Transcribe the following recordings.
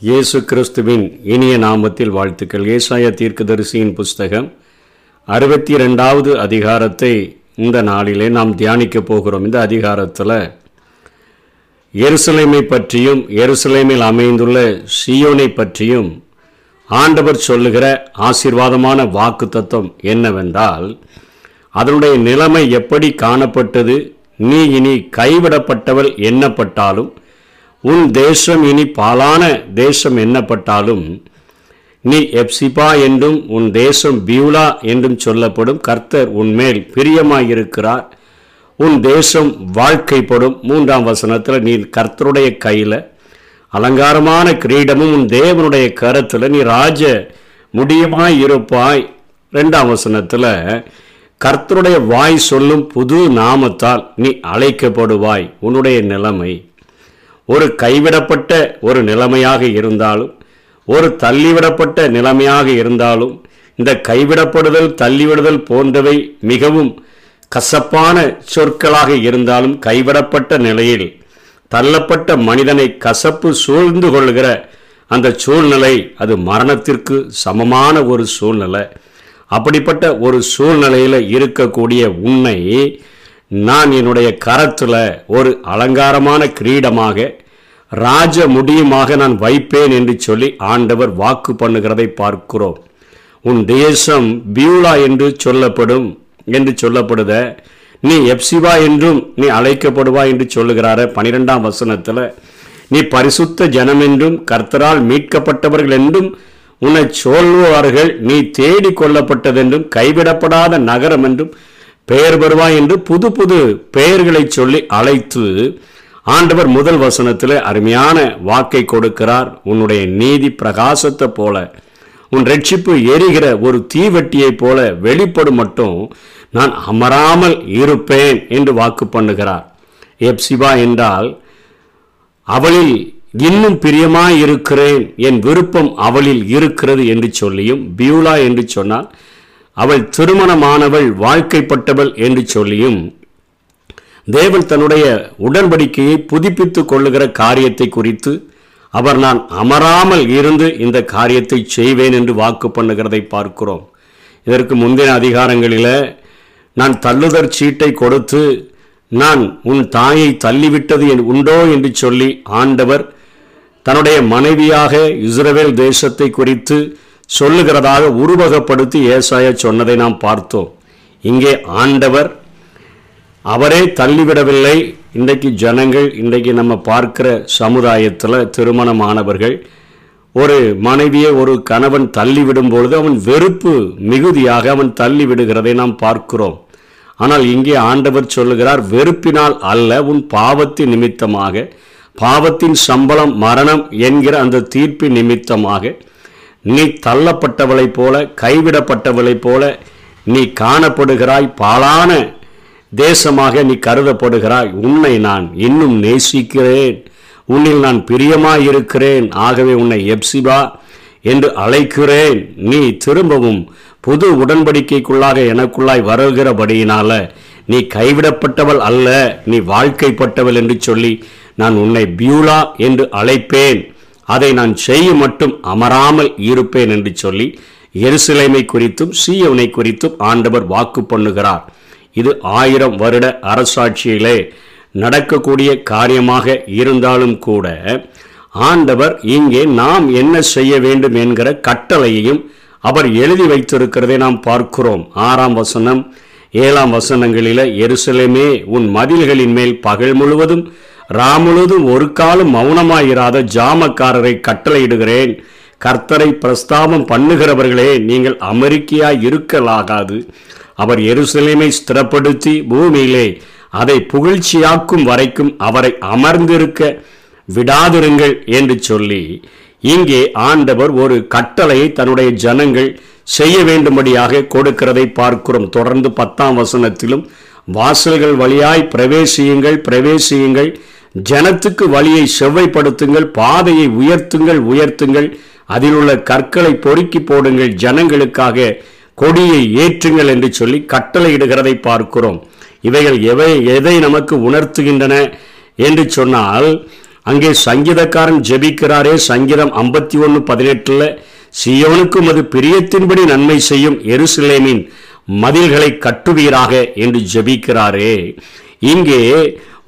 இயேசு கிறிஸ்துவின் இனிய நாமத்தில் வாழ்த்துக்கள். ஏசாய தீர்க்கதரிசியின் புஸ்தகம் அறுபத்தி ரெண்டாவது அதிகாரத்தை இந்த நாளிலே நாம் தியானிக்க போகிறோம். இந்த அதிகாரத்தில் எருசலேமை பற்றியும் எருசலேமில் அமைந்துள்ள சியோனை பற்றியும் ஆண்டவர் சொல்லுகிற ஆசீர்வாதமான வாக்கு தத்துவம் என்னவென்றால் அதனுடைய நிலைமை எப்படி காணப்பட்டது நீ இனி கைவிடப்பட்டவள் எண்ணப்பட்டாலும் உன் தேசம் இனி பாலான தேசம் எண்ணப்பட்டாலும் நீ எப்சிபா என்றும் உன் தேசம் பியூலா என்றும் சொல்லப்படும் கர்த்தர் உன்மேல் பிரியமாயிருக்கிறார். உன் தேசம் வாழ்க்கைப்படும். மூன்றாம் வசனத்தில் நீ கர்த்தருடைய கையில் அலங்காரமான கிரீடமும் உன் தேவனுடைய கரத்தில் நீ ராஜ முடியமாய் இருப்பாய் ரெண்டாம் வசனத்தில் கர்த்தருடைய வாய் சொல்லும் புது நாமத்தால் நீ அழைக்கப்படுவாய். உன்னுடைய நிலைமை ஒரு கைவிடப்பட்ட ஒரு நிலைமையாக இருந்தாலும் ஒரு தள்ளிவிடப்பட்ட நிலைமையாக இருந்தாலும் இந்த கைவிடப்படுதல் தள்ளிவிடுதல் போன்றவை மிகவும் கசப்பான சொற்களாக இருந்தாலும் கைவிடப்பட்ட நிலையில் தள்ளப்பட்ட மனிதனை கசப்பு சூழ்ந்து கொள்கிற அந்த சூழ்நிலை அது மரணத்திற்கு சமமான ஒரு சூழ்நிலை. அப்படிப்பட்ட ஒரு சூழ்நிலையில் இருக்கக்கூடிய உன்னை நான் என்னுடைய கரத்தில் ஒரு அலங்காரமான கிரீடமாக ராஜ முடியுமாக நான் வைப்பேன் என்று சொல்லி ஆண்டவர் வாக்கு பண்ணுகிறதை பார்க்கிறோம். உன் தேசம் பியூலா என்று சொல்லப்படும் என்று சொல்லப்படுத நீ எப்சிவா என்றும் நீ அழைக்கப்படுவா என்று சொல்லுகிறார பனிரெண்டாம் வசனத்தில். நீ பரிசுத்த ஜனம் என்றும் கர்த்தரால் மீட்கப்பட்டவர்கள் என்றும் உன்னை சொல்வார்கள் நீ தேடி கொள்ளப்பட்டதென்றும் கைவிடப்படாத நகரம் என்றும் பெயர் பெறுவாய் என்று புது புது பெயர்களை சொல்லி அழைத்து ஆண்டவர் முதல் வசனத்தில் அருமையான வாக்கை கொடுக்கிறார். உன்னுடைய நீதி பிரகாசத்தை போல உன் ரட்சிப்பு எரிகிற ஒரு தீவெட்டியைப் போல வெளிப்படும் மட்டும் நான் அமராமல் இருப்பேன் என்று வாக்கு பண்ணுகிறார். எப்சிபா என்றால் அவளில் இன்னும் பிரியமாய் இருக்கிறேன். என் விருப்பம் அவளில் இருக்கிறது என்று சொல்லியும் பியூலா என்று சொன்னால் அவள் திருமணமானவள் வாழ்க்கைப்பட்டவள் என்று சொல்லியும் தேவன் தன்னுடைய உடன்படிக்கையை புதுப்பித்துக் கொள்ளுகிற காரியத்தை குறித்து அவர் நான் அமராமல் இருந்து இந்த காரியத்தை செய்வேன் என்று வாக்கு பண்ணுகிறதை பார்க்கிறோம். இதற்கு முந்தின அதிகாரங்களில் நான் தள்ளுதற் சீட்டை கொடுத்து நான் உன் தாயை தள்ளிவிட்டது என் உண்டோ என்று சொல்லி ஆண்டவர் தன்னுடைய மனைவியாக இஸ்ரவேல் தேசத்தை குறித்து சொல்லுகிறதாக உருவகப்படுத்தி ஏசாய சொன்னதை நாம் பார்த்தோம். இங்கே ஆண்டவர் அவரே தள்ளிவிடவில்லை. இன்றைக்கு ஜனங்கள் இன்றைக்கு நம்ம பார்க்கிற சமுதாயத்தில் திருமணமானவர்கள் ஒரு மனைவியை ஒரு கணவன் தள்ளிவிடும் பொழுது அவன் வெறுப்பு மிகுதியாக அவன் தள்ளி விடுகிறதை நாம் பார்க்கிறோம். ஆனால் இங்கே ஆண்டவர் சொல்லுகிறார் வெறுப்பினால் அல்ல உன் பாவத்தின் நிமித்தமாக பாவத்தின் சம்பளம் மரணம் என்கிற அந்த தீர்ப்பின் நிமித்தமாக நீ தள்ளப்பட்டவளைப் போல கைவிடப்பட்டவளைப் போல நீ காணப்படுகிறாய் பாலான தேசமாக நீ கருதப்படுகிறாய். உன்னை நான் இன்னும் நேசிக்கிறேன். உன்னில் நான் பிரியமாயிருக்கிறேன். ஆகவே உன்னை எப்சிபா என்று அழைக்கிறேன். நீ திரும்பவும் புது உடன்படிக்கைக்குள்ளாக எனக்குள்ளாய் வருகிறபடியினால நீ கைவிடப்பட்டவள் அல்ல. நீ வாழ்க்கைப்பட்டவள் என்று சொல்லி நான் உன்னை பியூலா என்று அழைப்பேன். அதை நான் செய்ய மட்டும் அமராமல் இருப்பேன் என்று சொல்லி எருசலேமை குறித்தும் சீயவனை குறித்தும் ஆண்டவர் வாக்கு பண்ணுகிறார். இது ஆயிரம் வருட அரசாட்சியிலே நடக்கக்கூடிய காரியமாக இருந்தாலும் கூட ஆண்டவர் இங்கே நாம் என்ன செய்ய வேண்டும் என்கிற கட்டளையையும் அவர் எழுதி வைத்திருக்கிறதை நாம் பார்க்கிறோம். ஆறாம் வசனம் ஏழாம் வசனங்களில எருசலேமே உன் மதில்களின் மேல் பகல் முழுவதும் ராமுழுதும் ஒரு காலம் மௌனமாயிராத ஜாமக்காரரை கட்டளையிடுகிறேன். கர்த்தரை பிரஸ்தாபம் பண்ணுகிறவர்களே நீங்கள் அமெரிக்கையாய் இருக்கலாகாது. அவர் எருசலேமை ஸ்திரப்படுத்தி பூமியிலே அதை புகழ்ச்சியாக்கும் வரைக்கும் அவரை அமர்ந்திருக்க விடாதிருங்கள் என்று சொல்லி இங்கே ஆண்டவர் ஒரு கட்டளையை தன்னுடைய ஜனங்கள் செய்ய வேண்டும்படியாக கொடுக்கிறதை பார்க்கிறோம். தொடர்ந்து பத்தாம் வசனத்திலும் வாசல்கள் வழியாய் பிரவேசியுங்கள் பிரவேசியுங்கள். ஜனத்துக்கு வழியை செவ்வைப்படுத்துங்கள் பாதையை உயர்த்துங்கள் உயர்த்துங்கள். அதில் உள்ள கற்களை பொறுக்கி போடுங்கள் ஜனங்களுக்காக கொடியை ஏற்றுங்கள் என்று சொல்லி கட்டளையிடுகிறதை பார்க்கிறோம். இவைகள் எவை எதை நமக்கு உணர்த்துகின்றன என்று சொன்னால் அங்கே சங்கீதக்காரன் ஜெபிக்கிறாரே சங்கீதம் ஐம்பத்தி ஒன்று பதினெட்டுல சியோனுக்கும் அது பிரியத்தின்படி நன்மை செய்யும் எருசலேமின் மதில்களை கட்டுவீராக என்று ஜெபிக்கிறாரே. இங்கே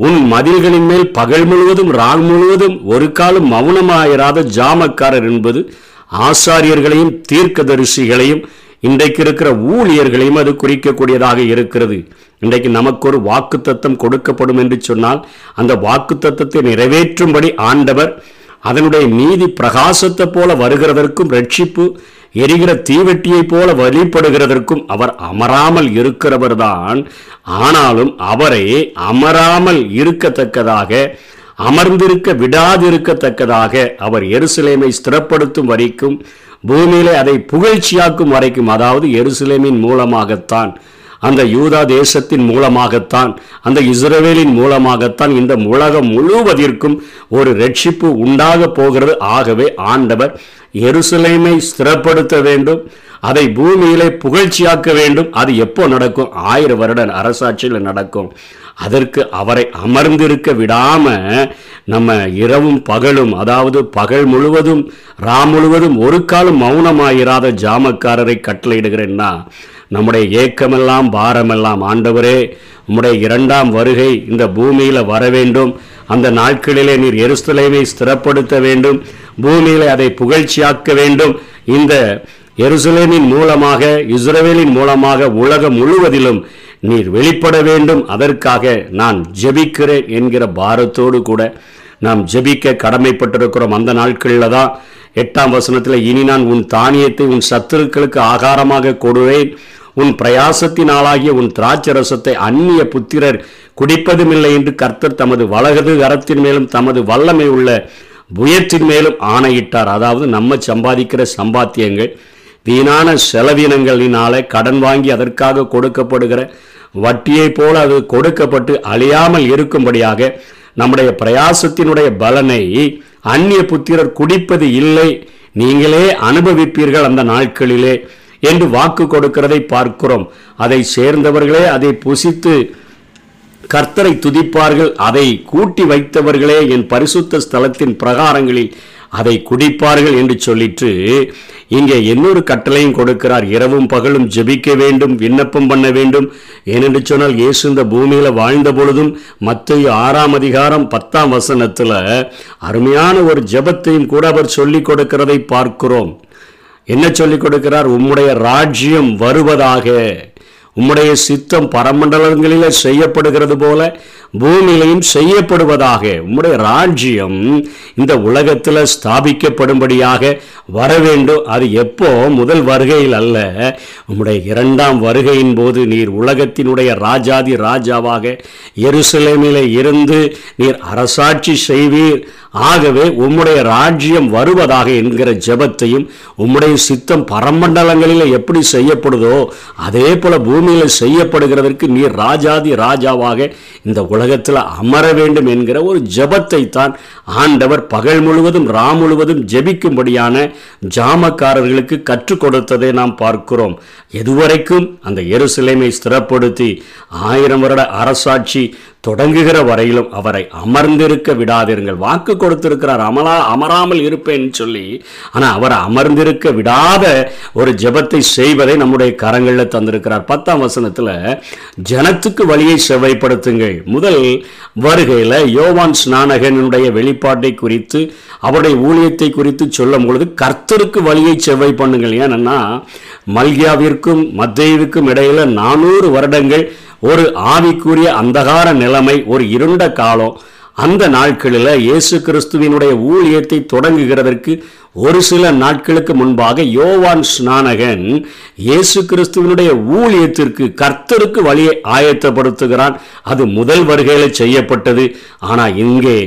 உன் மதில்களின் மேல் பகல் முழுவதும் ராங் முழுவதும் ஒரு காலம் மௌனமாயிராத ஜாமக்காரர் என்பது ஆசாரியர்களையும் தீர்க்கதரிசிகளையும் இன்றைக்கு இருக்கிற ஊழியர்களையும் அது குறிக்கக்கூடியதாக இருக்கிறது. இன்றைக்கு நமக்கு ஒரு வாக்கு கொடுக்கப்படும் என்று சொன்னால் அந்த வாக்கு நிறைவேற்றும்படி ஆண்டவர் அதனுடைய நீதி பிரகாசத்தை போல வருகிறதற்கும் ரட்சிப்பு எரிகிற தீவெட்டியைப் போல வழிபடுகிறதற்கும் அவர் அமராமல் இருக்கிறவர்தான். ஆனாலும் அவரை அமராமல் இருக்கத்தக்கதாக அமர்ந்திருக்க விடாதிருக்கத்தக்கதாக அவர் எருசலேமை ஸ்திரப்படுத்தும் வரைக்கும் பூமியிலே அதை புகழ்ச்சியாக்கும் வரைக்கும் அதாவது எருசலேமின் மூலமாகத்தான் அந்த யூதா தேசத்தின் மூலமாகத்தான் அந்த இஸ்ரவேலின் மூலமாகத்தான் இந்த உலகம் முழுவதற்கும் ஒரு ரட்சிப்பு உண்டாக போகிறது. ஆகவே ஆண்டவர் எருசலேமை ஸ்திரப்படுத்த வேண்டும் அதை பூமியிலே புகழ்ச்சியாக்க வேண்டும். அது எப்போ நடக்கும்? ஆயிரம் வருட அரசாட்சியில் நடக்கும். அதற்கு அவரை அமர்ந்திருக்க விடாம நம்ம இரவும் பகலும் அதாவது பகல் முழுவதும் ரா முழுவதும் ஒரு காலம் மௌனமாயிராத ஜாமக்காரரை கட்டளையிடுகிறேன்னா நம்முடைய ஏக்கமெல்லாம் பாரமெல்லாம் ஆண்டவரே உம்முடைய இரண்டாம் வருகை இந்த பூமியில் வர வேண்டும். அந்த நாட்களிலே நீர் எருசலேமை ஸ்திரப்படுத்த வேண்டும். பூமியிலே அதை புகழ்ச்சியாக்க வேண்டும். இந்த எருசலேமின் மூலமாக இஸ்ரவேலின் மூலமாக உலகம் முழுவதிலும் நீர் வெளிப்பட வேண்டும். அதற்காக நான் ஜெபிக்கிறேன் என்கிற பாரத்தோடு கூட நாம் ஜெபிக்க கடமைப்பட்டிருக்கிறோம் அந்த நாட்களில் தான். எட்டாம் வசனத்தில் இனி நான் உன் தானியத்தை உன் சத்துருக்களுக்கு ஆகாரமாக கொடுவேன். உன் பிரயாசத்தினாலாகிய உன் திராட்சரசத்தை அந்நிய புத்திரர் குடிப்பதுமில்லை என்று கர்த்தர் தமது வலகது கரத்தின் மேலும் தமது வல்லமை உள்ள முயற்சின் மேலும் ஆணையிட்டார். அதாவது நம்ம சம்பாதிக்கிற சம்பாத்தியங்கள் வீணான செலவினங்களினால கடன் வாங்கி அதற்காக கொடுக்கப்படுகிற வட்டியைப் போல அது கொடுக்கப்பட்டு அழியாமல் இருக்கும்படியாக நம்முடைய பிரயாசத்தினுடைய பலனை அந்நிய புத்திரர் குடிப்பது இல்லை. நீங்களே அனுபவிப்பீர்கள் அந்த நாட்களிலே. என்று வாக்கு கொடுக்கிறதை பார்க்கிறோம். அதை சேர்ந்தவர்களே அதை புசித்து கர்த்தரை துதிப்பார்கள். அதை கூட்டி வைத்தவர்களே என் பரிசுத்த ஸ்தலத்தின் பிரகாரங்களில் அதை குடிப்பார்கள் என்று சொல்லிட்டு இங்கே இன்னொரு கட்டளையும் கொடுக்கிறார். இரவும் பகலும் ஜெபிக்க வேண்டும் விண்ணப்பம் பண்ண வேண்டும். ஏனென்று சொன்னால் இயேசு இந்த பூமியில் வாழ்ந்த பொழுதும் மத்திய ஆறாம் அதிகாரம் பத்தாம் வசனத்தில் அருமையான ஒரு ஜெபத்தையும் கூட அவர் சொல்லிக் கொடுக்கிறதை பார்க்கிறோம். என்ன சொல்லிக் கொடுக்கிறார்? உம்முடைய ராஜ்யம் வருவதாக. உம்முடைய சித்தம் பரமண்டலங்களில் செய்யப்படுகிறது போல பூமியிலையும் செய்யப்படுவதாக. உம்முடைய ராஜ்யம் இந்த உலகத்தில் ஸ்தாபிக்கப்படும்படியாக வர வேண்டும். அது எப்போ? முதல் வருகையில் அல்ல. உம்முடைய இரண்டாம் வருகையின் போது நீர் உலகத்தினுடைய ராஜாதி ராஜாவாக எருசலேமில் இருந்து நீர் அரசாட்சி செய்வீர். ஆகவே உம்முடைய ராஜ்யம் வருவதாக என்கிற ஜெபத்தையும் உம்முடைய சித்தம் பரமண்டலங்களில் எப்படி செய்யப்படுதோ அதே போல பூமியில் செய்யப்படுகிறதற்கு நீர் ராஜாதி ராஜாவாக இந்த உலகத்தில் அமர வேண்டும் என்கிற ஒரு ஜெபத்தை தான் ஆண்டவர் பகல் முழுவதும் ரா முழுவதும் ஜெபிக்கும்படியான ஜாமக்காரர்களுக்கு கற்றுக் கொடுத்ததை நாம் பார்க்கிறோம். எதுவரைக்கும் அந்த எருசலேமை ஸ்திரப்படுத்தி ஆயிரம் வருட அரசாட்சி தொடங்குகிற வரையிலும் அவரை அமர்ந்திருக்க விடாதிருங்கள் வாக்கு கொடுத்திருக்கிறார் அமலா அமராமல் இருப்பேன் சொல்லி ஆனால் அவரை அமர்ந்திருக்க விடாத ஒரு ஜெபத்தை செய்வதை நம்முடைய கரங்களில் தந்திருக்கிறார். பத்தாம் வசனத்தில் ஜனத்துக்கு வழியை செவ்வாய்ப்படுத்துங்கள். முதல் வருகையில் யோவான் ஸ்நானகனுடைய வெளிப்பாட்டை குறித்து அவருடைய ஊழியத்தை குறித்து சொல்லும் பொழுது கர்த்தருக்கு வழியை செவ்வாய் பண்ணுங்கள். ஏன்னா மல்கியாவிற்கும் மத்தேயுவுக்கும் இடையில நானூறு வருடங்கள் ஒரு ஆவிக்குரிய அந்தகார நிலைமை ஒரு இருண்ட காலம். அந்த நாட்களில் இயேசு கிறிஸ்துவினுடைய ஊழியத்தை தொடங்குகிறதற்கு ஒரு சில நாட்களுக்கு முன்பாக யோவான் ஸ்நானகன் இயேசு கிறிஸ்துவனுடைய ஊழியத்திற்கு கர்த்தருக்கு வழியை ஆயத்தப்படுத்துகிறான். அது முதல் வருகையில் செய்யப்பட்டது. ஆனால் இங்கே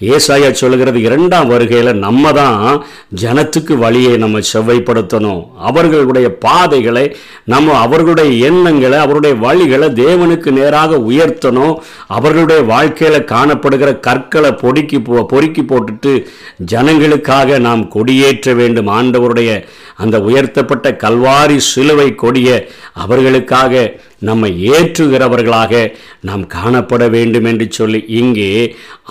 ஏசாயா சொல்லுகிறது இரண்டாம் வருகையில் நம்ம தான் ஜனத்துக்கு வழியை நம்ம செவ்வைப்படுத்தணும். அவர்களுடைய பாதைகளை நம்ம அவர்களுடைய எண்ணங்களை அவருடைய வழிகளை தேவனுக்கு நேராக உயர்த்தணும். அவர்களுடைய வாழ்க்கையில் காணப்படுகிற கற்களை பொடுக்கி போ பொறுக்கி போட்டுட்டு ஜனங்களுக்காக நாம் கொடியேற்ற வேண்டும். ஆண்டவருடைய அந்த உயர்த்தப்பட்ட கல்வாரி சிலுவை கொடிய அவர்களுக்காக நம்மை ஏற்றுகிறவர்களாக நாம் காணப்பட வேண்டும் என்று சொல்லி இங்கே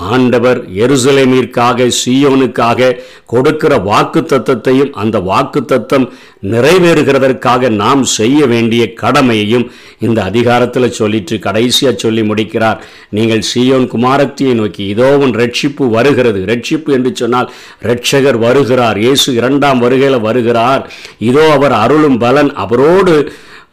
ஆண்டவர் எருசலேமிற்காக சீயோனுக்காக கொடுக்கிற வாக்கு தத்தத்தையும் அந்த வாக்கு தத்தம் நிறைவேறுகிறதற்காக நாம் செய்ய வேண்டிய கடமையையும் இந்த அதிகாரத்தில் சொல்லிட்டு கடைசியாக சொல்லி முடிக்கிறார். நீங்கள் சீயோன் குமாரத்தியை நோக்கி இதோ உன் ரட்சிப்பு வருகிறது. ரட்சிப்பு என்று சொன்னால் ரட்சகர் வருகிறார். இயேசு இரண்டாம் வருகையில் வருகிறார். இதோ அவர் அருளும் பலன் அவரோடு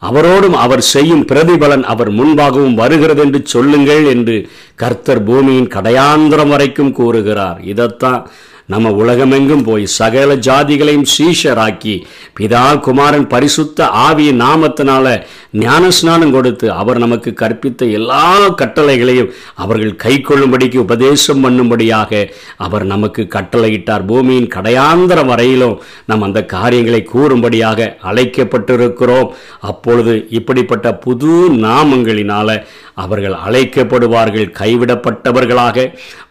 அவரோடும் அவர் செய்யும் பிரதிபலன் அவர் முன்பாகவும் வருகிறது என்று சொல்லுங்கள் என்று கர்த்தர் பூமியின் கடையாந்திரம் வரைக்கும் கூறுகிறார். இதைத்தான் நம்ம உலகமெங்கும் போய் சகல ஜாதிகளையும் சீஷராக்கி பிதா குமாரன் பரிசுத்த ஆவியின் நாமத்தினால ஞானஸ்நானம் கொடுத்து அவர் நமக்கு கற்பித்த எல்லா கட்டளைகளையும் அவர்கள் கை கொள்ளும்படிக்கு உபதேசம் பண்ணும்படியாக அவர் நமக்கு கட்டளையிட்டார். பூமியின் கடையாந்திர வரையிலும் நம் அந்த காரியங்களை கூறும்படியாக அழைக்கப்பட்டிருக்கிறோம். அப்பொழுது இப்படிப்பட்ட புது நாமங்களினால அவர்கள் அழைக்கப்படுவார்கள் கைவிடப்பட்டவர்களாக.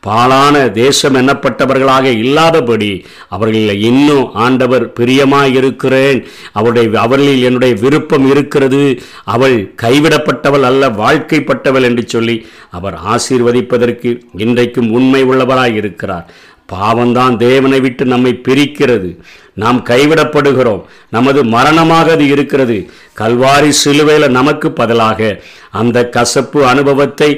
பாலான தேசம் எண்ணப்பட்டவர்களாக இல்லாதபடி அவர்களில் இன்னும் ஆண்டவர் பிரியமாய் இருக்கிறேன் அவருடைய அவர்களில் என்னுடைய விருப்பம் இருக்கிறது. அவள் கைவிடப்பட்டவள் அல்ல வாழ்க்கைப்பட்டவள் என்று சொல்லி அவர் ஆசீர்வதிப்பதற்கு இன்றைக்கும் உண்மை உள்ளவராய் இருக்கிறார் பாவம்தான் தேவனை விட்டு நம்மை பிரிக்கிறது. நாம் கைவிடப்படுகிறோம். நமது மரணமாக அது இருக்கிறது. கல்வாரி சிலுவையில் நமக்கு பதிலாக அந்த கசப்பு அனுபவத்தை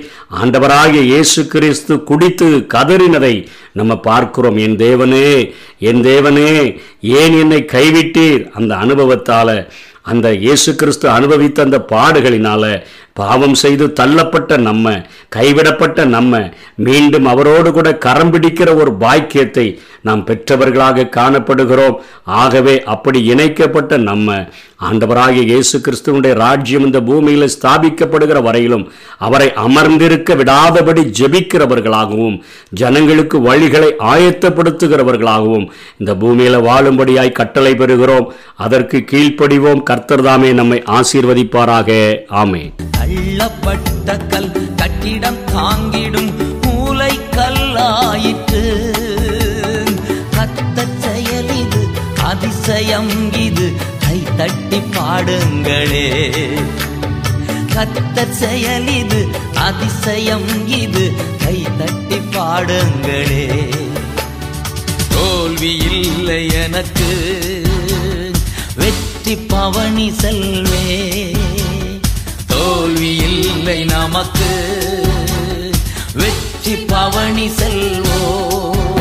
ஆண்டவராகிய இயேசு கிறிஸ்து குடித்து கதறினதை நம்ம பார்க்கிறோம். என் தேவனே என் தேவனே ஏன் என்னை கைவிட்டீர்? அந்த அனுபவத்தால் அந்த இயேசு கிறிஸ்து அனுபவித்த அந்த பாடுகளினால பாவம் செய்து தள்ளப்பட்ட நம்ம கைவிடப்பட்ட நம்ம மீண்டும் அவரோடு கூட கரம் பிடிக்கிற ஒரு பாக்கியத்தை நாம் பெற்றவர்களாக காணப்படுகிறோம். ஆகவே அப்படி இணைக்கப்பட்ட நம்ம ஆண்டவராகிய இயேசு கிறிஸ்துவனுடைய ராஜ்யம் இந்த பூமியில் ஸ்தாபிக்கப்படுகிற வரையிலும் அவரை அமர்ந்திருக்க விடாதபடி ஜெபிக்கிறவர்களாகவும் ஜனங்களுக்கு வழிகளை ஆயத்தப்படுத்துகிறவர்களாகவும் இந்த பூமியில் வாழும்படியாய் கட்டளை பெறுகிறோம். அதற்கு கீழ்ப்படிவோம். கர்த்தர்தாமே நம்மை ஆசீர்வதிப்பாராக. ஆமே தள்ளப்பட்ட கல் கட்டிடம் தாங்கிடும் மூளை கல்லாயிற்று. கத்த செயல் இது அதிசயம் இது. கை தட்டி பாடுங்களே. கத்த செயல் இது அதிசயம் இது. கை தட்டி பாடுங்களே. தோல்வி இல்லை எனக்கு. வெற்றி பவனி செல்வே. தோல்வி இல்லை நமக்கு. வெற்றி பவனி செல்வோம்.